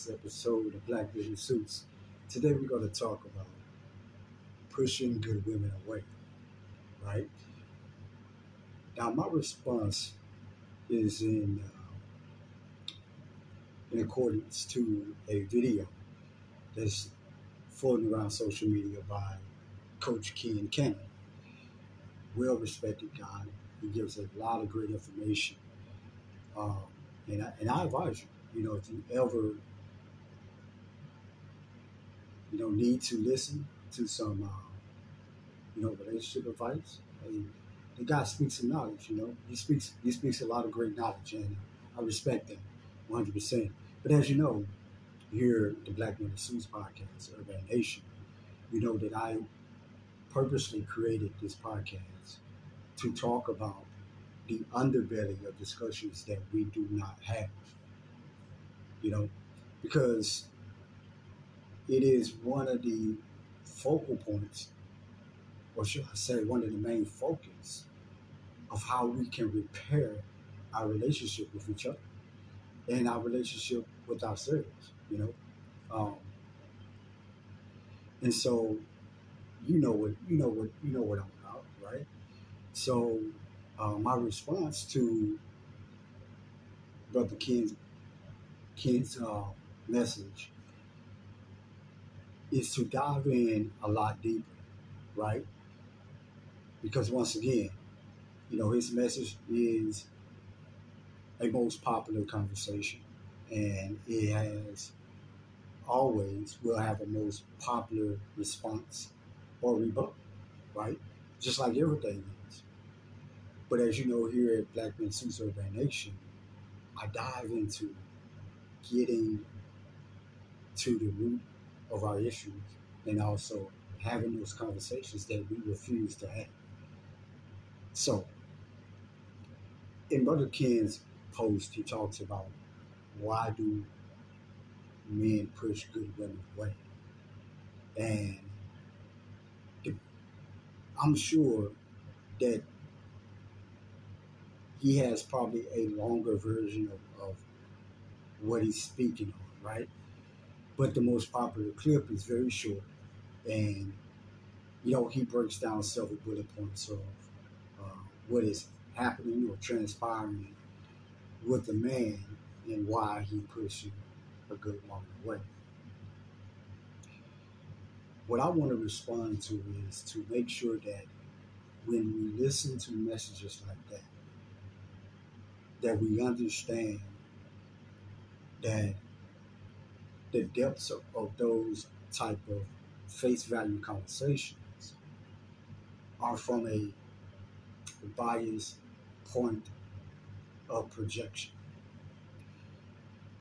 next episode of Black Vision Suits. Today, we're going to talk about pushing good women away, right? Now, my response is in uh, in accordance to a video that's floating around social media by Coach Ken Canion. Well respected guy. He gives a lot of great information. Um, and, I, and I advise you, you know, if you ever, you know, need to listen to some, uh, you know, relationship advice, hey, the guy speaks some knowledge, you know. He speaks he speaks a lot of great knowledge, and I respect him 100%. But as you know, here the Black Men Suits podcast, Urban Nation, you know that I purposely created this podcast to talk about the underbelly of discussions that we do not have. You know, because it is one of the focal points, or should I say, one of the main focus of how we can repair our relationship with each other and our relationship with ourselves, you know. Um, and so you know what you know what you know what I'm about, right? So uh, my response to Brother Ken's Ken's uh, message is to dive in a lot deeper, right? Because once again, you know, his message is a most popular conversation, and it has always will have a most popular response or rebuttal, right? Just like everything is. But as you know, here at Black Men Suits Urban Nation, I dive into getting to the root of our issues and also having those conversations that we refuse to have. So, in Brother Ken's post, he talks about why do men push good women away? And I'm sure that he has probably a longer version of, of what he's speaking on, right? But the most popular clip is very short, and you know he breaks down several bullet points of uh, what is happening or transpiring with the man and why he pushes a good woman away. What I want to respond to is to make sure that when we listen to messages like that, that we understand that the depths of, of those type of face value conversations are from a biased point of projection.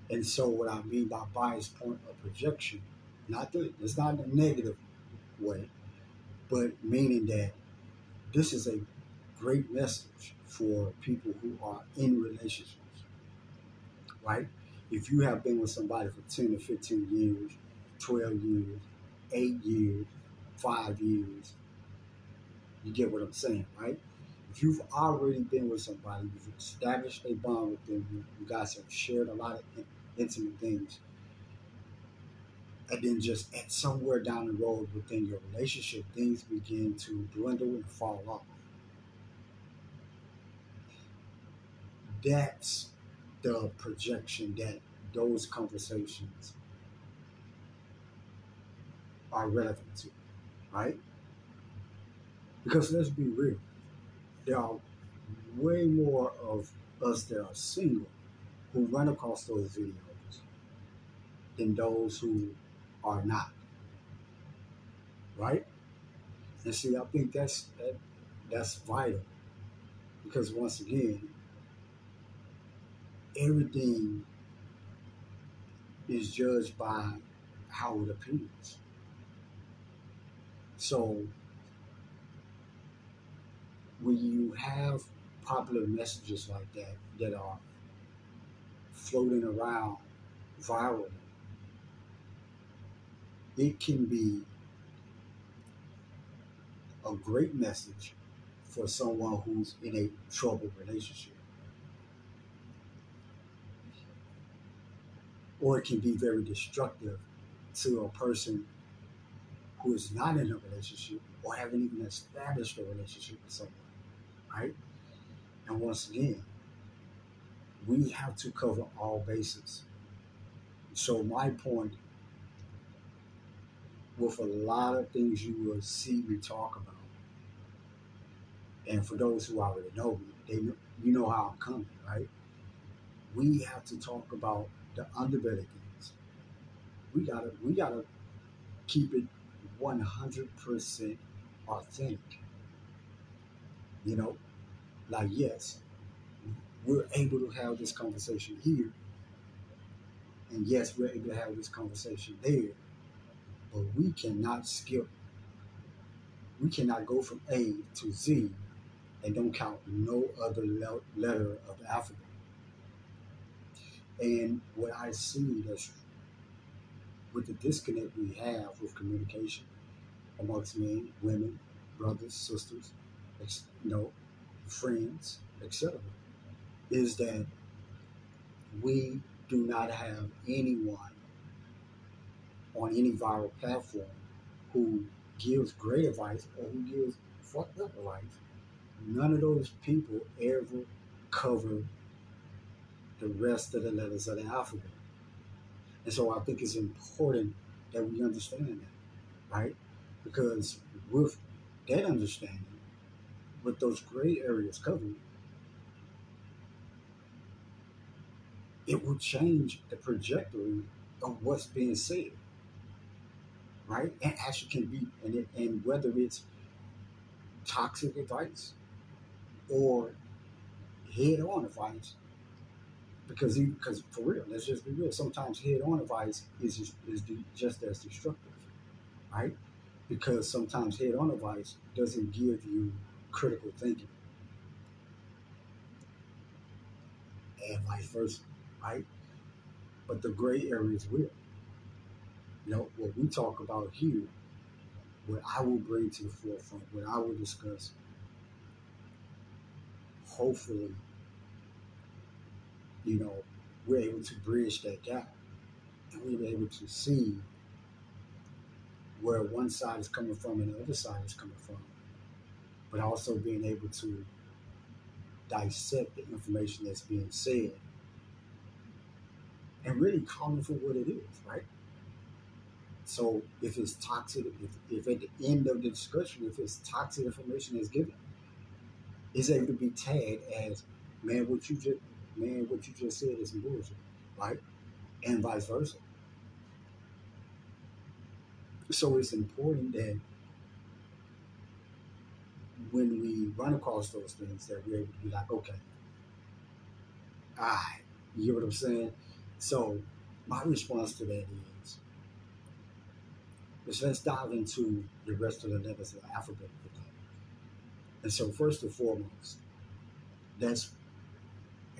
And so what I mean by biased point of projection not the, it's not in a negative way, but meaning that this is a great message for people who are in relationships, right? If you have been with somebody for 10 or 15 years, 12 years, 8 years, 5 years, you get what I'm saying, right? If you've already been with somebody, you've established a bond with them, you, guys have shared a lot of intimate things, and then just at somewhere down the road within your relationship, things begin to dwindle and fall off. That's the projection that those conversations are relevant to, right? Because let's be real, there are way more of us that are single who run across those videos than those who are not. Right? And see, I think that's that, that's vital because once again, everything is judged by how it appears. So when you have popular messages like that that are floating around virally it can be a great message for someone who's in a troubled relationship. Or it can be very destructive to a person who is not in a relationship or haven't even established a relationship with someone, right? And once again, we have to cover all bases. So my point with a lot of things you will see me talk about, and for those who already know me, they you know how I'm coming, right? We have to talk about the underbelly. We gotta we gotta keep it 100% authentic. You know, like yes, we're able to have this conversation here, and yes, we're able to have this conversation there, but we cannot skip. We cannot go from A to Z and don't count no other letter of the alphabet. And what I see that's with the disconnect we have with communication amongst men, women, brothers, sisters, you know, friends, etc., is that we do not have anyone on any viral platform who gives great advice or who gives fucked up advice. None of those people ever cover the rest of the letters of the alphabet. And so I think it's important that we understand that, right? Because with that understanding, with those gray areas covered, it will change the trajectory of what's being said, right? And actually can be, and, it, and whether it's toxic advice or head-on advice, because he, because for real, let's just be real. Sometimes head-on advice is is just as destructive, right? Because sometimes head-on advice doesn't give you critical thinking, and vice versa, right? But the gray areas will. You know what we talk about here, what I will bring to the forefront, what I will discuss. Hopefully, you know, we're able to bridge that gap and we're able to see where one side is coming from and the other side is coming from, but also being able to dissect the information that's being said and really calling for what it is, right? So if it's toxic, if, if at the end of the discussion, if it's toxic information that's given, it's able to be tagged as, man, what you just man, what you just said is some bullshit, right? And vice versa. So it's important that when we run across those things, that we're able to be like, okay, all right, you get what I'm saying? So my response to that is, is let's dive into the rest of the letters of the alphabet. And so first and foremost, that's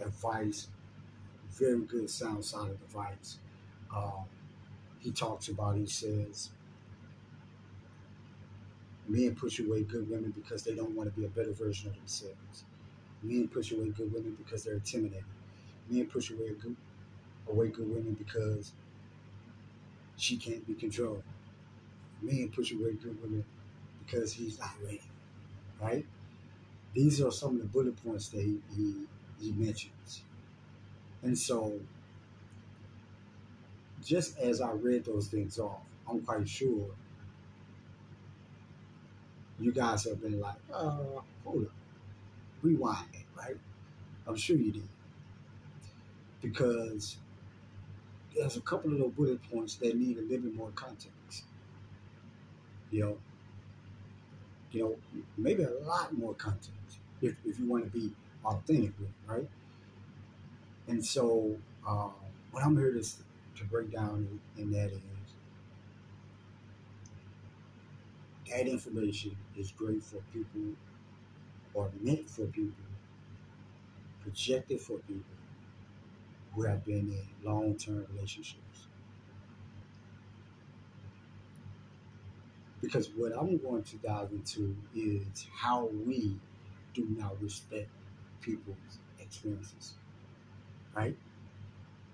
advice, very good sound solid advice. Um, he talks about, he says, men push away good women because they don't want to be a better version of themselves. Men push away good women because they're intimidated. Men push away good, away good women because she can't be controlled. Men push away good women because he's not ready. Right? These are some of the bullet points that he, he he. And so, just as I read those things off, I'm quite sure you guys have been like, uh, hold up, rewind it, right? I'm sure you did. Because there's a couple of those bullet points that need a little bit more context. You know, you know, maybe a lot more context if, if you want to be authentic with, right? And so, uh, what I'm here to, to break down in, that is that information is great for people or meant for people, projected for people who have been in long term relationships. Because what I'm going to dive into is how we do not respect people's experiences, right?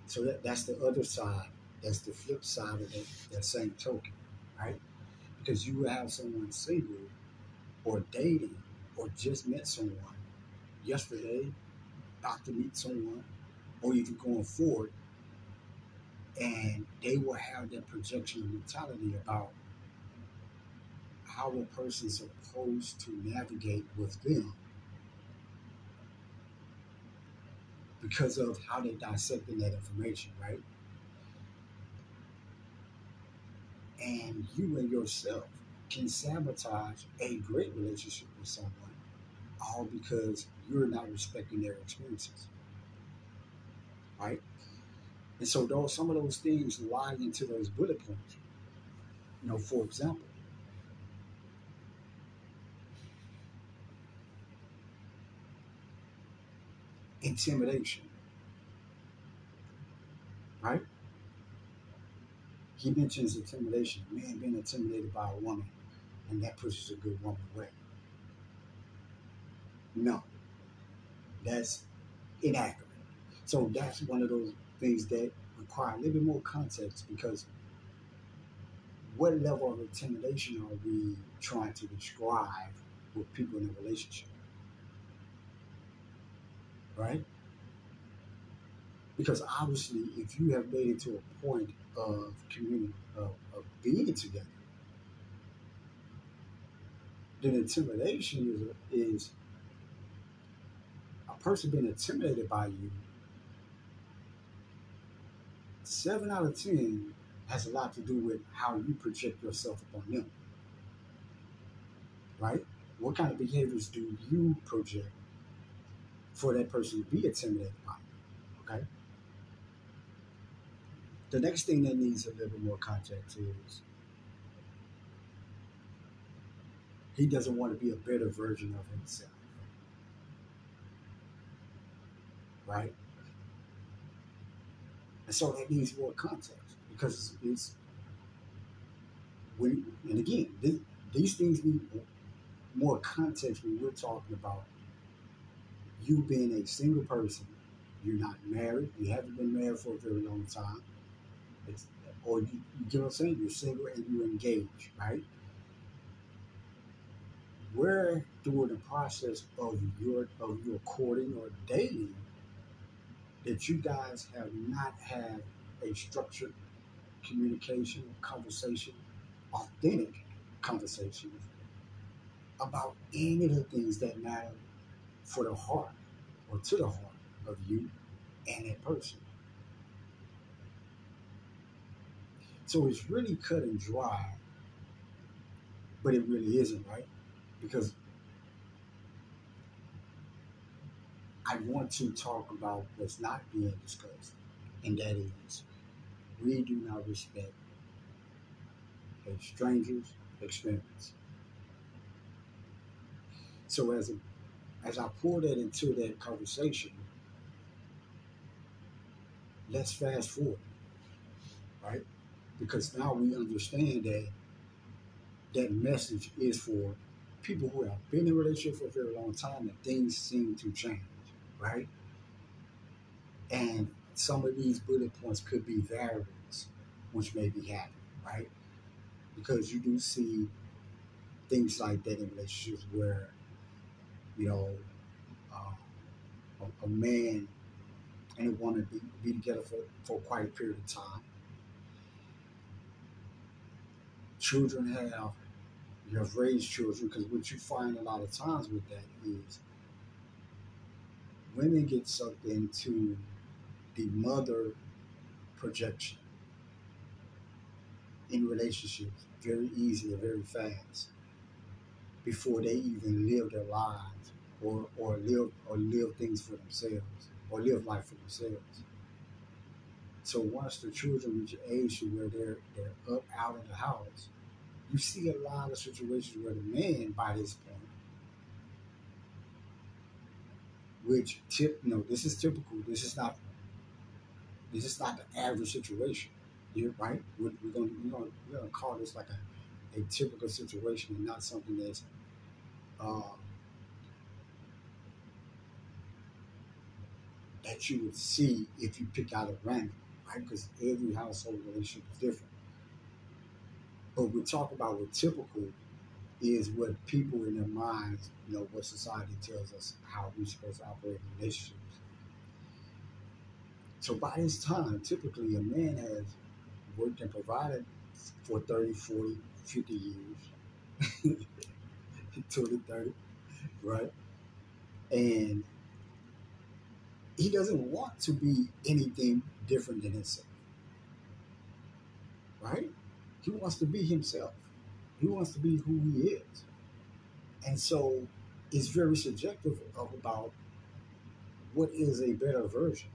So that, that's the other side. That's the flip side of that, that same token, right? Because you will have someone single or dating or just met someone yesterday, about to meet someone, or even going forward, and they will have that projection mentality about how a person's supposed to navigate with them because of how they dissecting that information, right? And you and yourself can sabotage a great relationship with someone all because you're not respecting their experiences. Right? And so those some of those things lie into those bullet points. You know, for example, intimidation. Right? He mentions intimidation, a man being intimidated by a woman, and that pushes a good woman away. No, that's inaccurate. So that's one of those things that require a little bit more context because what level of intimidation are we trying to describe with people in a relationship? Right? Because obviously, if you have made it to a point of community, of, of being together, then intimidation is, is a person being intimidated by you. Seven out of ten has a lot to do with how you project yourself upon them. Right? What kind of behaviors do you project for that person to be intimidated by? Okay. The next thing that needs a little bit more context is he doesn't want to be a better version of himself. Right? And so that needs more context because it's when and again this, these things need more context when we're talking about you being a single person you're not married you haven't been married for a very long time it's, or you, you get what i'm saying? You're single and you're engaged right? Where during the process of your of your courting or dating that you guys have not had a structured communication, conversation, authentic conversations about any of the things that matter for the heart or to the heart of you and that person. So it's really cut and dry, but it really isn't, right? Because I want to talk about what's not being discussed, and that is we do not respect a stranger's experience. So as a, as I pour that into that conversation, let's fast forward, right? Because now we understand that that message is for people who have been in a relationship for a very long time and things seem to change, right? And some of these bullet points could be variables which may be happening, right? Because you do see things like that in relationships where, you know, uh, a, a, man and a woman be, be together for, for quite a period of time. Children have, you have raised children, because what you find a lot of times with that is women get sucked into the mother projection in relationships very and very fast before they even live their lives or, or live or live things for themselves or live life for themselves. So once the children reach an age where they're they're up out of the house, you see a lot of situations where the man by this point, which tip know, this is typical, this is not this is not the average situation. You're right. We're, we're going we're to call this like a, a typical situation and not something that's uh, that you would see if you pick out a random, right? Because every household relationship is different. But we talk about what typical is what people in their minds, you know, what society tells us how we're supposed to operate in relationships. So by this time, typically a man has worked and provided for 30, 40, 50 years, 20, 30, right? And he doesn't want to be anything different than himself, right? He wants to be himself. He wants to be who he is. And so it's very subjective of about what is a better version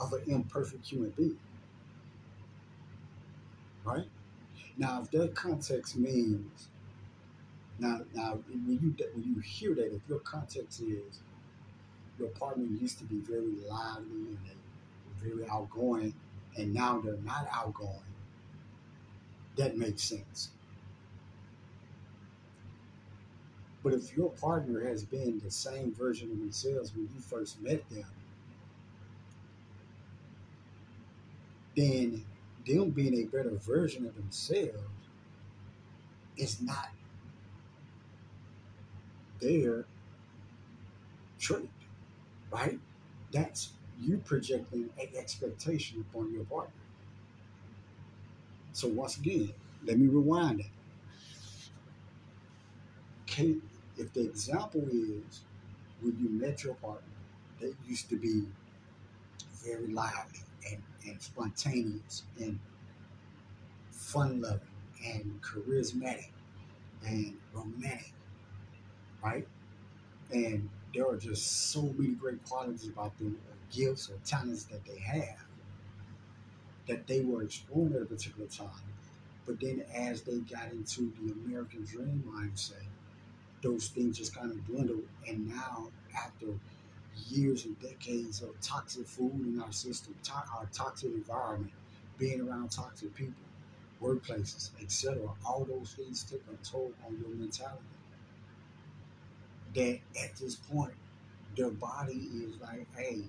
of an imperfect human being. Right? Now, if that context means now, now when you when you hear that, if your context is your partner used to be very lively and they were very outgoing, and now they're not outgoing, that makes sense. But if your partner has been the same version of themselves when you first met them, then them being a better version of themselves is not their trait, right? That's you projecting an expectation upon your partner. So once again, let me rewind it. Kate, if the example is when you met your partner, that used to be very lively and, and spontaneous and fun loving and charismatic and romantic, right? And there are just so many great qualities about them, or gifts or talents that they have that they were exploring at a particular time. But then as they got into the American dream mindset, those things just kind of dwindled. And now, after years and decades of toxic food in our system, to- our toxic environment, being around toxic people, workplaces, etc., all those things take a toll on your mentality. That at this point, their body is like, hey,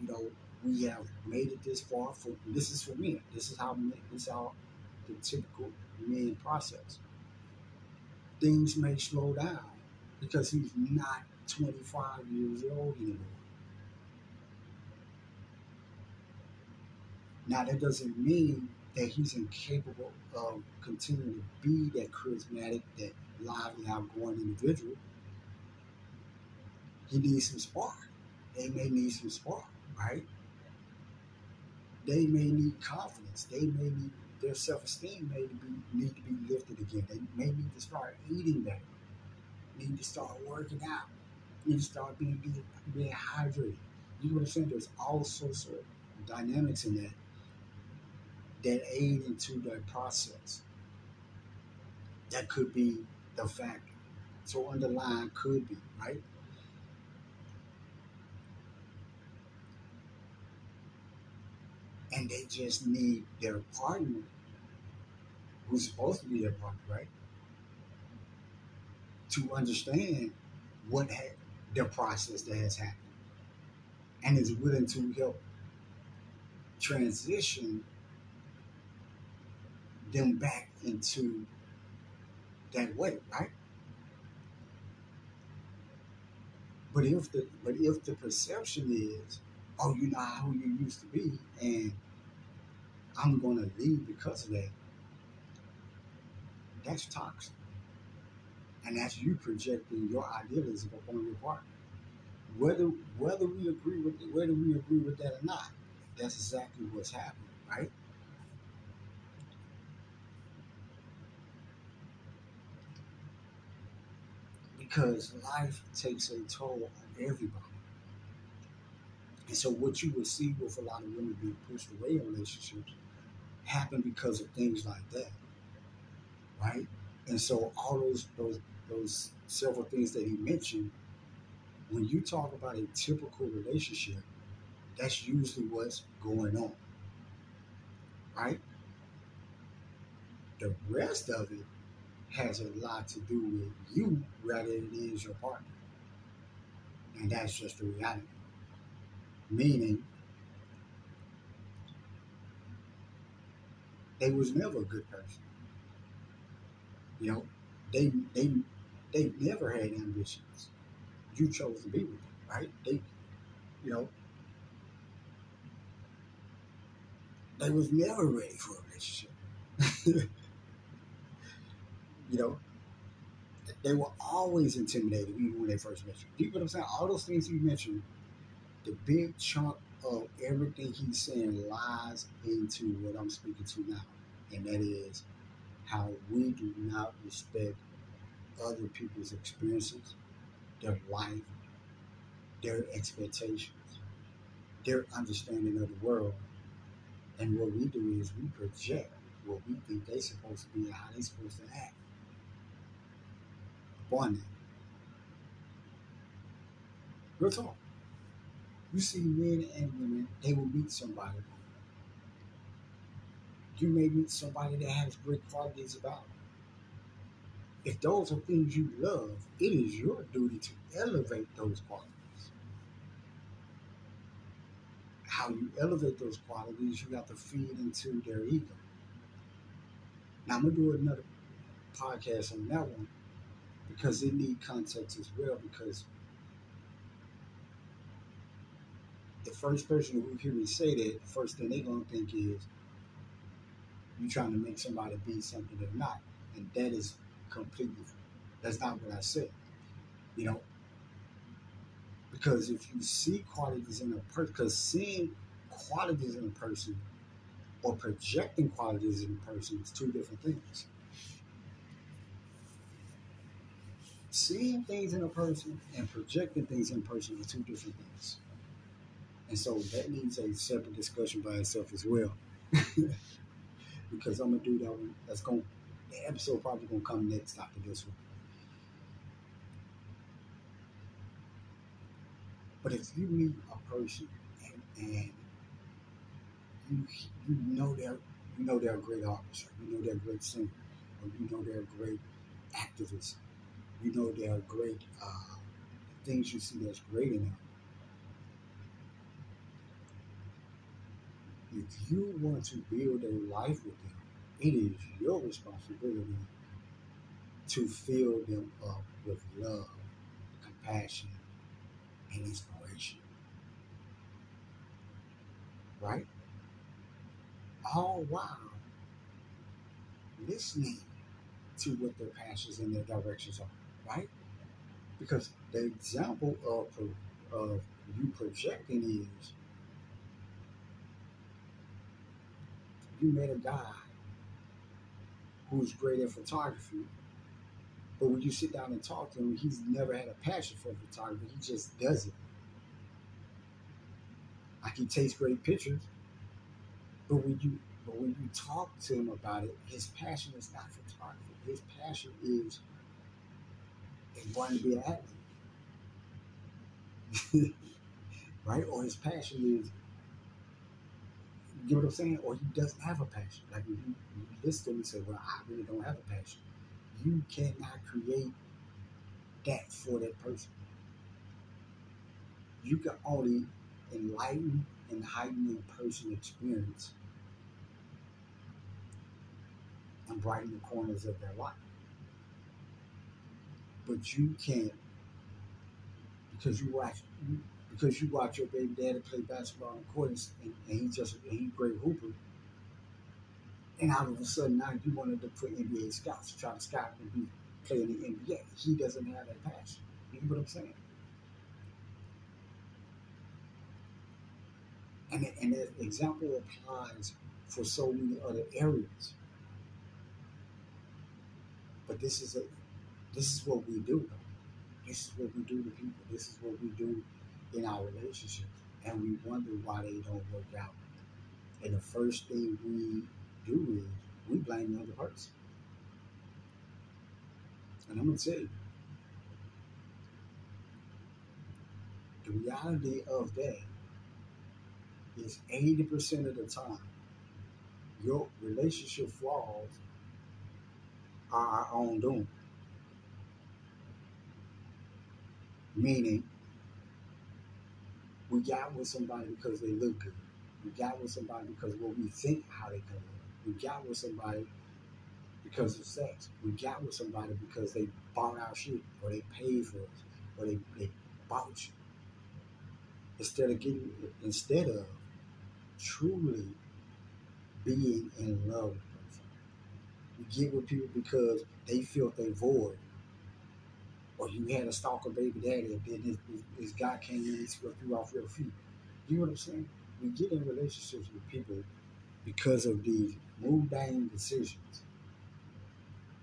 you know, we have made it this far. For this is for men. This is how men, this is how the typical men process. Things may slow down because he's not 25 years old anymore. Now that doesn't mean that he's incapable of continuing to be that charismatic, that lively, outgoing individual. He needs some spark. They may need some spark, right? They may need confidence. They may need their self-esteem may be need to be lifted again. They may need to start eating better. Need to start working out. Need to start being being, being hydrated. You know? There's all sorts of dynamics in that that aid into that process. That could be the factor. So underlying could be, right? And they just need their partner, who's supposed to be their partner, right? To understand what ha- the process that has happened and is willing to help transition them back into that way, right? But if the but if the perception is, oh, you're not who you used to be, and I'm gonna leave because of that, that's toxic. And that's you projecting your idealism upon your partner. Whether whether we agree with whether we agree with that or not, that's exactly what's happening, right? Because life takes a toll on everybody. And so, what you will see with a lot of women being pushed away in relationships happen because of things like that, right? And so, all those those those several things that he mentioned, when you talk about a typical relationship, that's usually what's going on, right? The rest of it has a lot to do with you rather than it is your partner. And that's just the reality. Meaning, they was never a good person. You know, they they they never had ambitions. You chose to be with them, right? They, you know, they was never ready for a relationship. you know, they were always intimidated even when they first met you. You know what I'm saying? All those things you mentioned, the big chunk of everything he's saying lies into what I'm speaking to now. And that is how we do not respect other people's experiences, their life, their expectations, their understanding of the world. And what we do is we project what we think they're supposed to be and how they're supposed to act them. Real talk. You see men and women, they will meet somebody. You may meet somebody that has great qualities about them if those are things you love, it is your duty to elevate those qualities. How you elevate those qualities, you got to feed into their ego. Now I'm gonna do another podcast on that one because they need context as well. Because the first person who hear me say that, the first thing they're gonna think is you trying to make somebody be something they're not, and that is completely. That's not what I said. You know, because if you see qualities in a person, because seeing qualities in a person or projecting qualities in a person is two different things. Seeing things in a person and projecting things in person are two different things. And so that needs a separate discussion by itself as well. because I'm gonna do that one. That's going the episode probably gonna come next after this one. But if you meet a person and, and you you know they're you know they're a great or you know they're a great singer, or you know they're a great activist, you know they're great uh, things you see that's great in them. If you want to build a life with them, it is your responsibility to fill them up with love, compassion, and inspiration. Right? All while listening to what their passions and their directions are, right? Because the example of, of you projecting is you met a guy who's great at photography. But when you sit down and talk to him, he's never had a passion for photography. He just does it. Like he takes great pictures, but when you but when you talk to him about it, his passion is not photography. His passion is in wanting to be an athlete. right? Or his passion is you get what I'm saying? Or he doesn't have a passion. Like you, you listen to him and say, Well, I really don't have a passion. You cannot create that for that person. You can only enlighten and heighten a person experience and brighten the corners of their life. But you can't because you watch because you watch your baby daddy play basketball on the court and, and he's just and great hooper. And all of a sudden now you wanted to put NBA scouts to try to scout and be playing the NBA. He doesn't have that passion. You know what I'm saying? And, and that example applies for so many other areas. But this is a this is what we do. This is what we do to people. This is what we do in our relationship. and we wonder why they don't work out. And the first thing we do is we blame the other person. And I'm going to tell you, the reality of that is 80% of the time, your relationship flaws are our own doing. Meaning, we got with somebody because they look good. We got with somebody because what we think how they come in. We got with somebody because of sex. We got with somebody because they bought our shit or they paid for us or they, they bought you. Instead of getting instead of truly being in love with a. We get with people because they feel they void. Or you had a stalker baby daddy and then this, this, guy came in and swept you off your feet. You know what I'm saying? We get in relationships with people because of these mundane decisions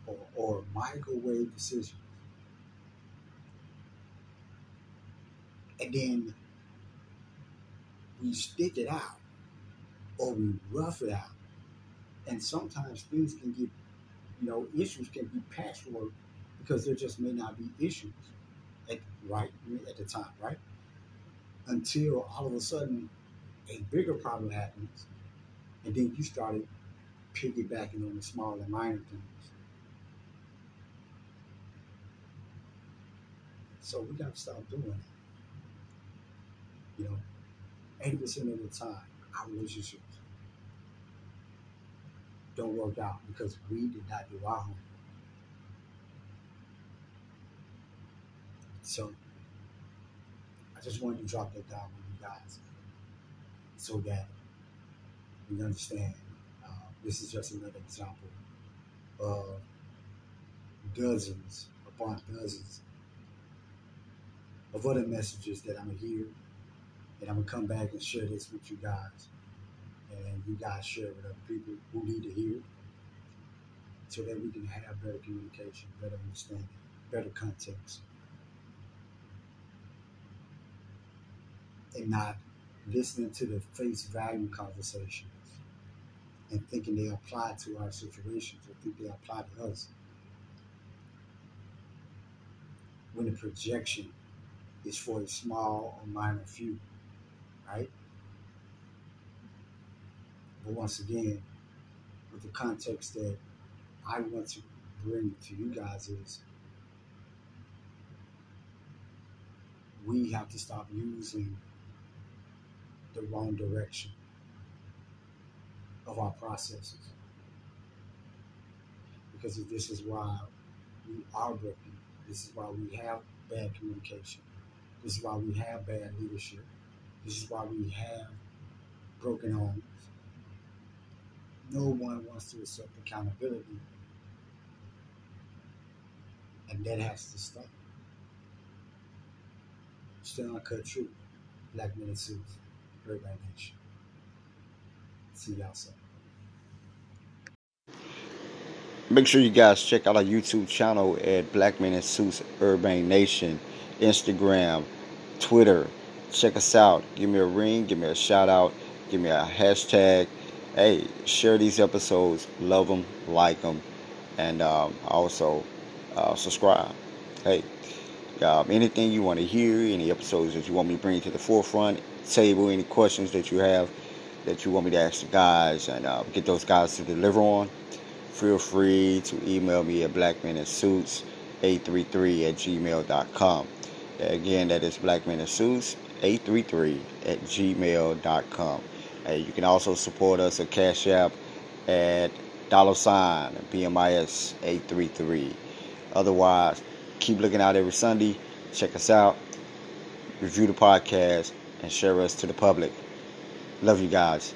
or, or microwave decisions. And then we stick it out or we rough it out. And sometimes things can get, you know, issues can be patchwork because there just may not be issues at right at the time, right? Until all of a sudden a bigger problem happens, and then you started piggybacking on the small and minor things. So we got to stop doing that. You know, 80% of the time, our relationships don't work out because we did not do our homework. So I just wanted to drop that down with you guys so that we understand uh, this is just another example of dozens upon dozens of other messages that I'm going to hear and I'm going to come back and share this with you guys and you guys share it with other people who need to hear it so that we can have better communication, better understanding, better context. And not listening to the face value conversations and thinking they apply to our situations or think they apply to us. When the projection is for a small or minor few, right? But once again, with the context that I want to bring to you guys is we have to stop using the wrong direction of our processes. Because this is why we are broken. This is why we have bad communication. This is why we have bad leadership. This is why we have broken homes no one wants to accept accountability. And that has to stop. Still uncut truth. Black Men and Suits. Great Nation. See y'all soon. Make sure you guys check out our YouTube channel at Black Men in Suits Urbane Nation, Instagram, Twitter. Check us out. Give me a ring, give me a shout out, give me a hashtag hey, share these episodes, love them, like them, and um, also uh, subscribe. Hey, um, anything you want to hear, any episodes that you want me to bring to the forefront, table, any questions that you have that you want me to ask the guys and uh, get those guys to deliver on, feel free to email me at blackmeninsuits833 at gmail.com. Again, that is blackmeninsuits833 at gmail.com. Hey, you can also support us at Cash App at dollar sign BMIS 833. Otherwise, keep looking out every Sunday. Check us out, review the podcast, and share us to the public. Love you guys.